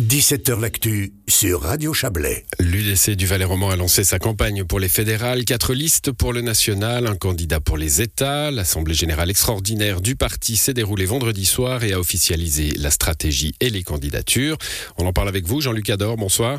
17h L'actu sur Radio Chablais. L'UDC du Valais-Roman a lancé sa campagne pour les fédérales. Quatre listes pour le national, un candidat pour les États. L'Assemblée générale extraordinaire du parti s'est déroulée vendredi soir et a officialisé la stratégie et les candidatures. On en parle avec vous, Jean-Luc Ador. Bonsoir.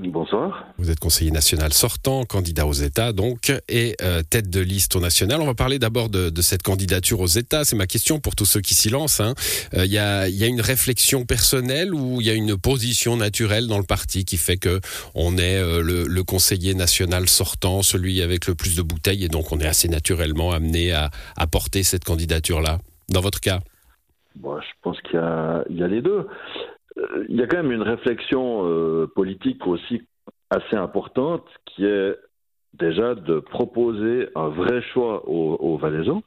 Bonsoir. Vous êtes conseiller national sortant, candidat aux États donc, et euh, tête de liste au national. On va parler d'abord de, cette candidature aux États. C'est ma question pour tous ceux qui s'y lancent. Il hein. euh, y, a, une réflexion personnelle ou il y a une position naturelle dans le parti qui fait que on est euh, le, conseiller national sortant, celui avec le plus de bouteilles, et donc on est assez naturellement amené à, porter cette candidature-là? Dans votre cas? Je pense qu'il y, y a les deux. Euh, il y a quand même une réflexion euh, politique aussi assez importante qui est déjà de proposer un vrai choix aux, aux Valaisans.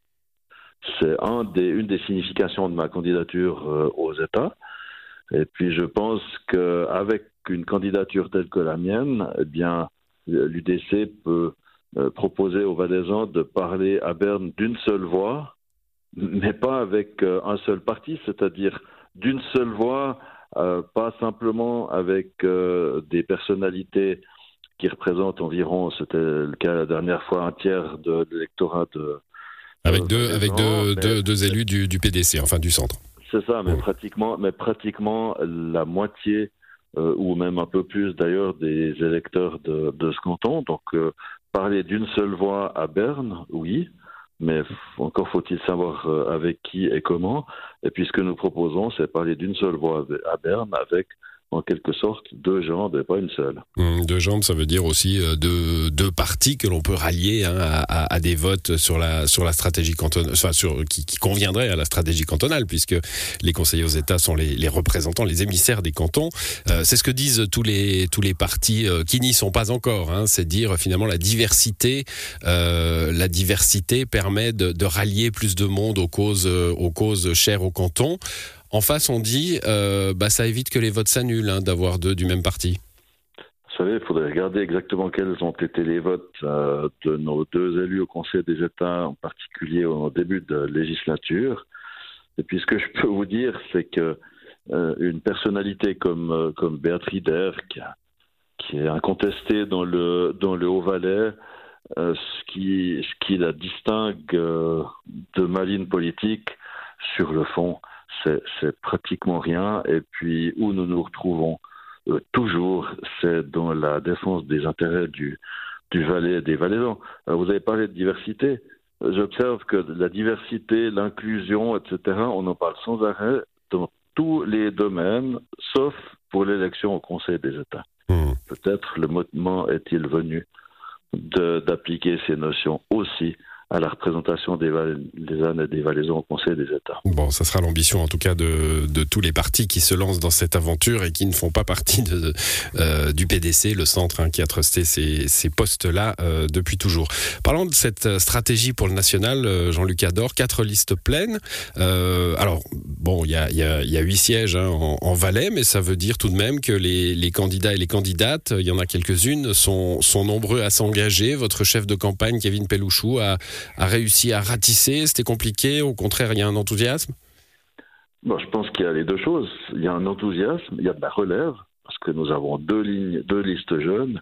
C'est une des significations de ma candidature euh, aux États. Et puis je pense qu'avec une candidature telle que la mienne, eh bien, l'UDC peut proposer aux Valaisans de parler à Berne d'une seule voix, mais pas avec un seul parti, c'est-à-dire d'une seule voix euh, pas simplement avec euh, des personnalités qui représentent environ, c'était le cas la dernière fois, un tiers de, l'électorat de... Avec, deux, avec deux, deux, élus du, du, PDC, enfin du centre. C'est ça, mais, pratiquement, mais pratiquement la moitié, euh, ou même un peu plus d'ailleurs, des électeurs de, de ce canton. Donc, parler d'une seule voix à Berne, oui, mais encore faut-il savoir euh, avec qui et comment. Et puis ce que nous proposons, c'est parler d'une seule voix à Berne avec en quelque sorte deux jambes et pas une seule. Hum, deux jambes, ça veut dire aussi euh, deux, deux partis que l'on peut rallier hein, à, à, des votes sur la, sur la stratégie cantonale, enfin, sur, qui, qui conviendrait à la stratégie cantonale, puisque les conseillers aux États sont les, les représentants, les émissaires des cantons. Euh, c'est ce que disent tous les, tous les partis euh, qui n'y sont pas encore. Hein, c'est dire finalement la diversité, la diversité permet de, de, rallier plus de monde aux causes, aux causes chères au canton. En face, on dit, euh, bah, ça évite que les votes s'annulent hein, d'avoir deux du même parti. Vous savez, il faudrait regarder exactement quels ont été les votes euh, de nos deux élus au Conseil des États, en particulier au début de la législature. Et puis, ce que je peux vous dire, c'est que euh, une personnalité comme, comme Béatrice qui, qui, est incontestée dans le, dans le Haut-Valais, ce, qui, ce qui la distingue de Maline politique sur le fond, c'est pratiquement rien. Et puis, où nous nous retrouvons euh, toujours, c'est dans la défense des intérêts du, du Valais et des Valaisans. vous avez parlé de diversité. J'observe que la diversité, l'inclusion, etc., on en parle sans arrêt dans tous les domaines, sauf pour l'élection au Conseil des États. Hmm. Peut-être le moment est-il venu d'appliquer ces notions aussi à la représentation des, des ânes et des Valaisans au Conseil des États. Bon, ça sera l'ambition en tout cas de, de, tous les partis qui se lancent dans cette aventure et qui ne font pas partie de, euh, du PDC, le centre hein, qui a trusté ces, ces postes-là euh, depuis toujours. Parlons de cette stratégie pour le national, euh, Jean-Luc Ador, quatre listes pleines. alors, bon, il y a, y, y a, huit sièges hein, en, en, Valais, mais ça veut dire tout de même que les, les candidats et les candidates, il y en a quelques-unes, sont, sont nombreux à s'engager. Votre chef de campagne, Kevin Pelouchou, a a réussi à ratisser C'était compliqué Au contraire, il y a un enthousiasme? Bon, Je pense qu'il y a les deux choses. Il y a un enthousiasme, il y a de la relève, parce que nous avons deux, lignes, deux listes jeunes.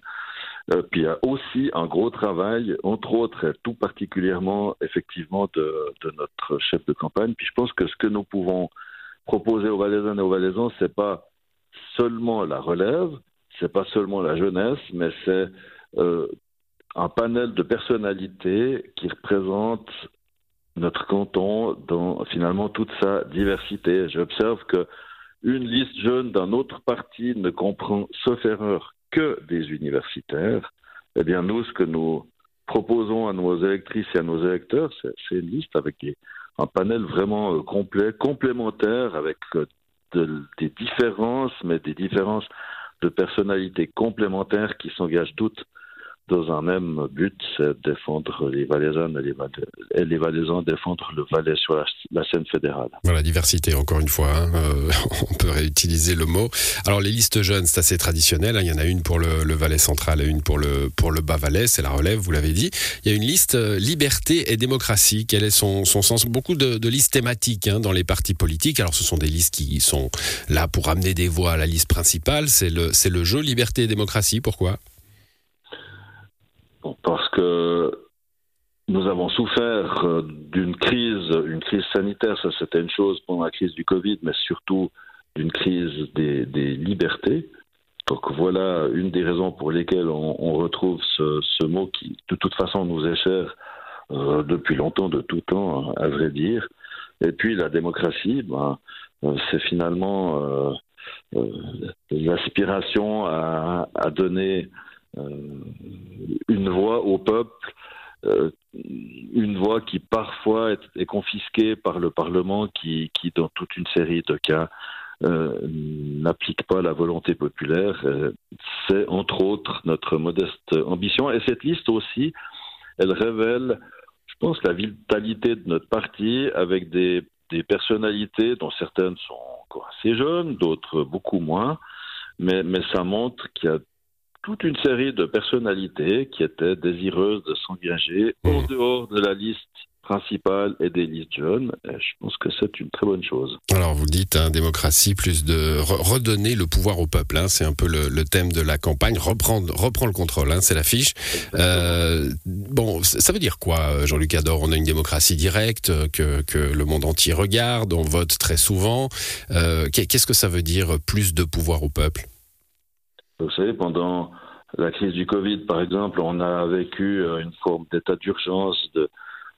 Euh, puis il y a aussi un gros travail, entre autres, tout particulièrement, effectivement, de, de, notre chef de campagne. Puis je pense que ce que nous pouvons proposer aux Valaisans et aux Valaisans, c'est pas seulement la relève, c'est pas seulement la jeunesse, mais c'est euh, un panel de personnalités qui représente notre canton dans finalement toute sa diversité. J'observe que une liste jeune d'un autre parti ne comprend, sauf erreur, que des universitaires. Eh bien, nous, ce que nous proposons à nos électrices et à nos électeurs, c'est une liste avec un panel vraiment euh, complet, complémentaire, avec euh, des différences, mais des différences de personnalités complémentaires qui s'engagent toutes dans un même but, c'est défendre les Valaisannes et les, Valaisans, défendre le Valais sur la, scène fédérale. Voilà, diversité, encore une fois, hein, euh, on peut réutiliser le mot. Alors, les listes jeunes, c'est assez traditionnel, hein. il y en a une pour le, Valais central et une pour le, pour le Bas-Valais, c'est la relève, vous l'avez dit. Il y a une liste euh, liberté et démocratie, quel est son, son sens? Beaucoup de, de listes thématiques hein, dans les partis politiques, alors ce sont des listes qui sont là pour amener des voix à la liste principale, c'est le, le jeu liberté et démocratie, pourquoi parce que nous avons souffert euh, d'une crise, une crise sanitaire, ça c'était une chose pendant la crise du Covid, mais surtout d'une crise des, libertés. Donc voilà une des raisons pour lesquelles on, retrouve ce, mot qui, de toute façon, nous est cher euh, depuis longtemps, de tout temps, à vrai dire. Et puis la démocratie, ben, euh, c'est finalement l'aspiration à, à, donner euh, une voix au peuple, euh, une voix qui parfois est, confisquée par le Parlement, qui, qui, dans toute une série de cas euh, n'applique pas la volonté populaire. C'est entre autres notre modeste ambition. Et cette liste aussi, elle révèle, je pense, la vitalité de notre parti avec des, des personnalités dont certaines sont encore assez jeunes, d'autres beaucoup moins. Mais, mais ça montre qu'il y a toute une série de personnalités qui étaient désireuses de s'engager en mmh. dehors de la liste principale et des listes jeunes. je pense que c'est une très bonne chose. Alors vous dites, hein, démocratie, plus de redonner le pouvoir au peuple. Hein, c'est un peu le, thème de la campagne. Reprendre, reprendre le contrôle, hein, c'est l'affiche. Euh, bon, ça veut dire quoi, Jean-Luc Ador? On a une démocratie directe que, que, le monde entier regarde, on vote très souvent. Euh, qu'est-ce que ça veut dire, plus de pouvoir au peuple? Vous savez, pendant la crise du Covid, par exemple, on a vécu euh, une forme d'état d'urgence, de,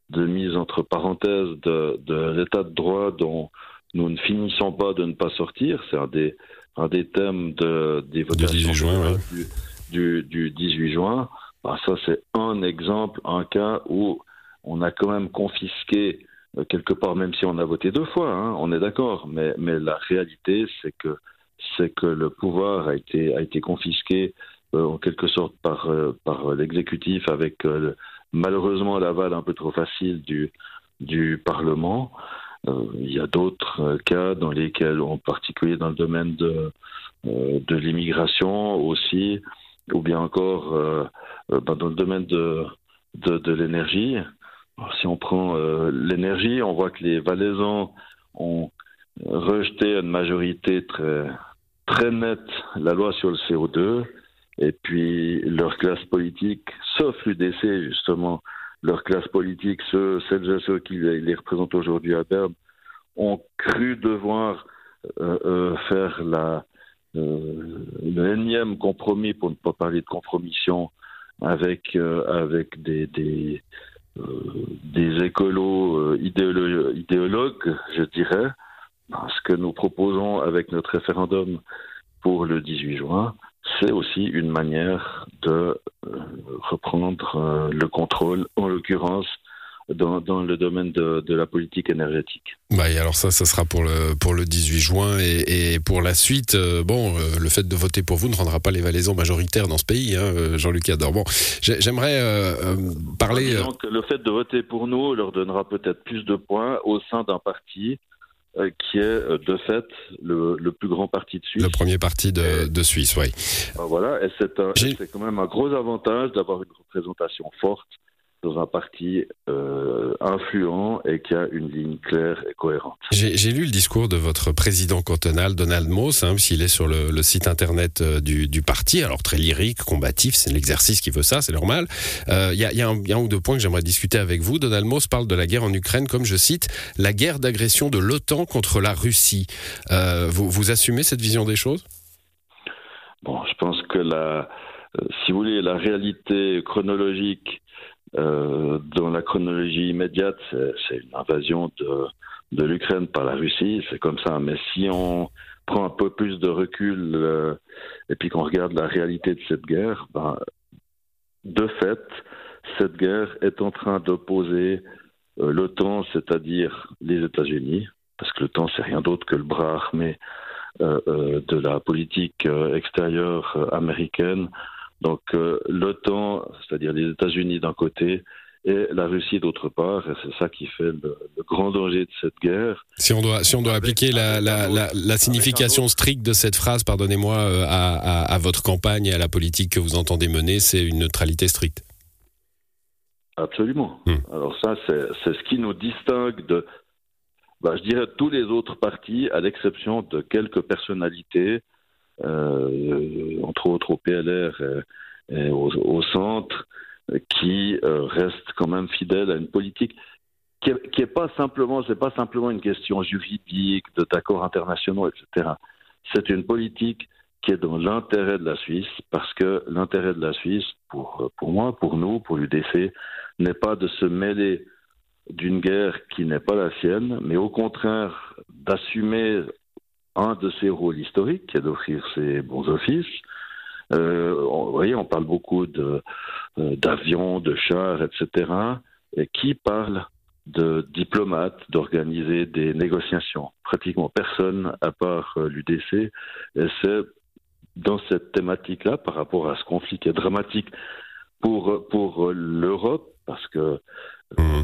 de, mise entre parenthèses de, de l'état de droit dont nous ne finissons pas de ne pas sortir. C'est un des, un des thèmes de, des votations du, du, 18 juin. Ça, c'est un exemple, un cas où on a quand même confisqué euh, quelque part, même si on a voté deux fois, hein, on est d'accord, mais, mais la réalité, c'est que c'est que le pouvoir a été, a été confisqué euh, en quelque sorte par, euh, par l'exécutif avec euh, malheureusement l'aval un peu trop facile du, du Parlement. il y a d'autres cas dans lesquels, en particulier dans le domaine de, de l'immigration aussi, ou bien encore ben, dans le domaine de, de, de l'énergie. Si on prend l'énergie, on voit que les Valaisans ont rejeté une majorité très, très nette la loi sur le CO2, et puis leur classe politique, sauf l'UDC justement, leur classe politique, ceux, celles et ceux qui les représentent aujourd'hui à Berne, ont cru devoir euh, euh, faire la, euh, le énième compromis, pour ne pas parler de compromission, avec, avec des, des, des écolos idéologues, je dirais, ce que nous proposons avec notre référendum pour le 18 juin, c'est aussi une manière de euh, reprendre euh, le contrôle, en l'occurrence dans, dans, le domaine de, de, la politique énergétique. Bah, et alors ça, ça sera pour le, pour le 18 juin et, et pour la suite. Euh, bon, le fait de voter pour vous ne rendra pas les Valaisans majoritaires dans ce pays, hein, Jean-Luc Ador. Bon, j'aimerais parler. Donc, le fait de voter pour nous leur donnera peut-être plus de points au sein d'un parti qui est euh, de fait le, plus grand parti de Suisse. Le premier parti de, de Suisse, oui. Ben voilà, et c'est quand même un gros avantage d'avoir une représentation forte dans un parti euh, influent et qui a une ligne claire et cohérente. J'ai lu le discours de votre président cantonal, Donald Moss, hein, s'il est sur le, site internet euh, du, du, parti, alors très lyrique, combatif, c'est l'exercice qui veut ça, c'est normal. Euh, il y, a, y, a un ou deux points que j'aimerais discuter avec vous. Donald Moss parle de la guerre en Ukraine comme, je cite, la guerre d'agression de l'OTAN contre la Russie. vous, vous assumez cette vision des choses? Bon, je pense que la, si vous voulez, la réalité chronologique euh, dans la chronologie immédiate, c'est une invasion de, l'Ukraine par la Russie, c'est comme ça. Mais si on prend un peu plus de recul euh, et puis qu'on regarde la réalité de cette guerre, ben, de fait, cette guerre est en train d'opposer euh, l'OTAN, c'est-à-dire les États-Unis, parce que l'OTAN c'est rien d'autre que le bras armé de la politique extérieure américaine Donc l'OTAN, c'est-à-dire les États-Unis d'un côté, et la Russie d'autre part. Et c'est ça qui fait le, grand danger de cette guerre. Si on doit, si on doit appliquer la, la, la, signification stricte de cette phrase, pardonnez-moi, euh, à, à, votre campagne et à la politique que vous entendez mener, c'est une neutralité stricte. Absolument. Hmm. Alors ça, c'est ce qui nous distingue de, bah, je dirais, tous les autres partis, à l'exception de quelques personnalités, euh, entre autres au PLR et, au, centre, qui euh, reste quand même fidèle à une politique qui est, pas simplement, c'est pas simplement une question juridique, d'accords internationaux, etc. C'est une politique qui est dans l'intérêt de la Suisse, parce que l'intérêt de la Suisse, pour, pour moi, pour nous, pour l'UDC, n'est pas de se mêler d'une guerre qui n'est pas la sienne, mais au contraire d'assumer un de ses rôles historiques, qui est d'offrir ses bons offices, euh, vous voyez, on parle beaucoup euh, d'avions, de chars, etc. Et qui parle de diplomates, d'organiser des négociations Pratiquement personne, à part euh, l'UDC. Et c'est dans cette thématique-là, par rapport à ce conflit qui est dramatique pour, pour l'Europe, parce que mmh.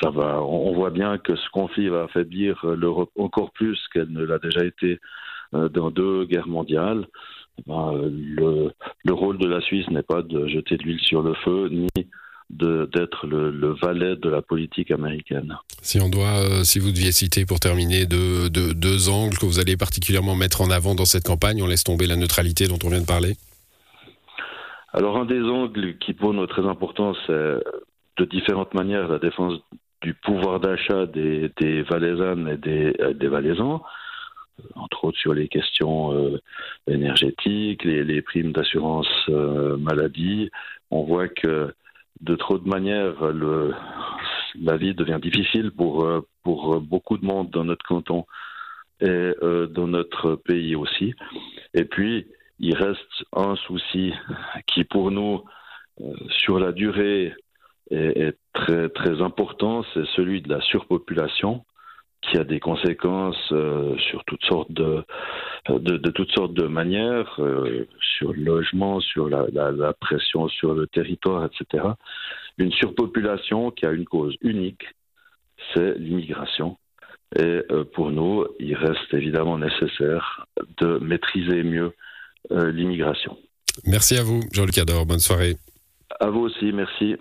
ça va, on voit bien que ce conflit va affaiblir l'Europe encore plus qu'elle ne l'a déjà été dans deux guerres mondiales. Ben, le, le, rôle de la Suisse n'est pas de jeter de l'huile sur le feu, ni d'être le, le, valet de la politique américaine. Si on doit, euh, si vous deviez citer pour terminer deux, deux, deux, angles que vous allez particulièrement mettre en avant dans cette campagne, on laisse tomber la neutralité dont on vient de parler Alors un des angles qui pour nous est très important, c'est de différentes manières la défense du pouvoir d'achat des, des Valaisannes et des, des Valaisans entre autres sur les questions euh, énergétiques, les, primes d'assurance euh, maladie. On voit que de trop de manières, le, la vie devient difficile pour, euh, pour beaucoup de monde dans notre canton et dans notre pays aussi. Et puis, il reste un souci qui, pour nous, sur la durée, est, est très, très important, c'est celui de la surpopulation qui a des conséquences euh, sur toutes sortes de, de, de, toutes sortes de manières, euh, sur le logement, sur la, la, la, pression sur le territoire, etc. Une surpopulation qui a une cause unique, c'est l'immigration. Et euh, pour nous, il reste évidemment nécessaire de maîtriser mieux l'immigration. Merci à vous, Jean-Luc Ador. Bonne soirée. À vous aussi, merci.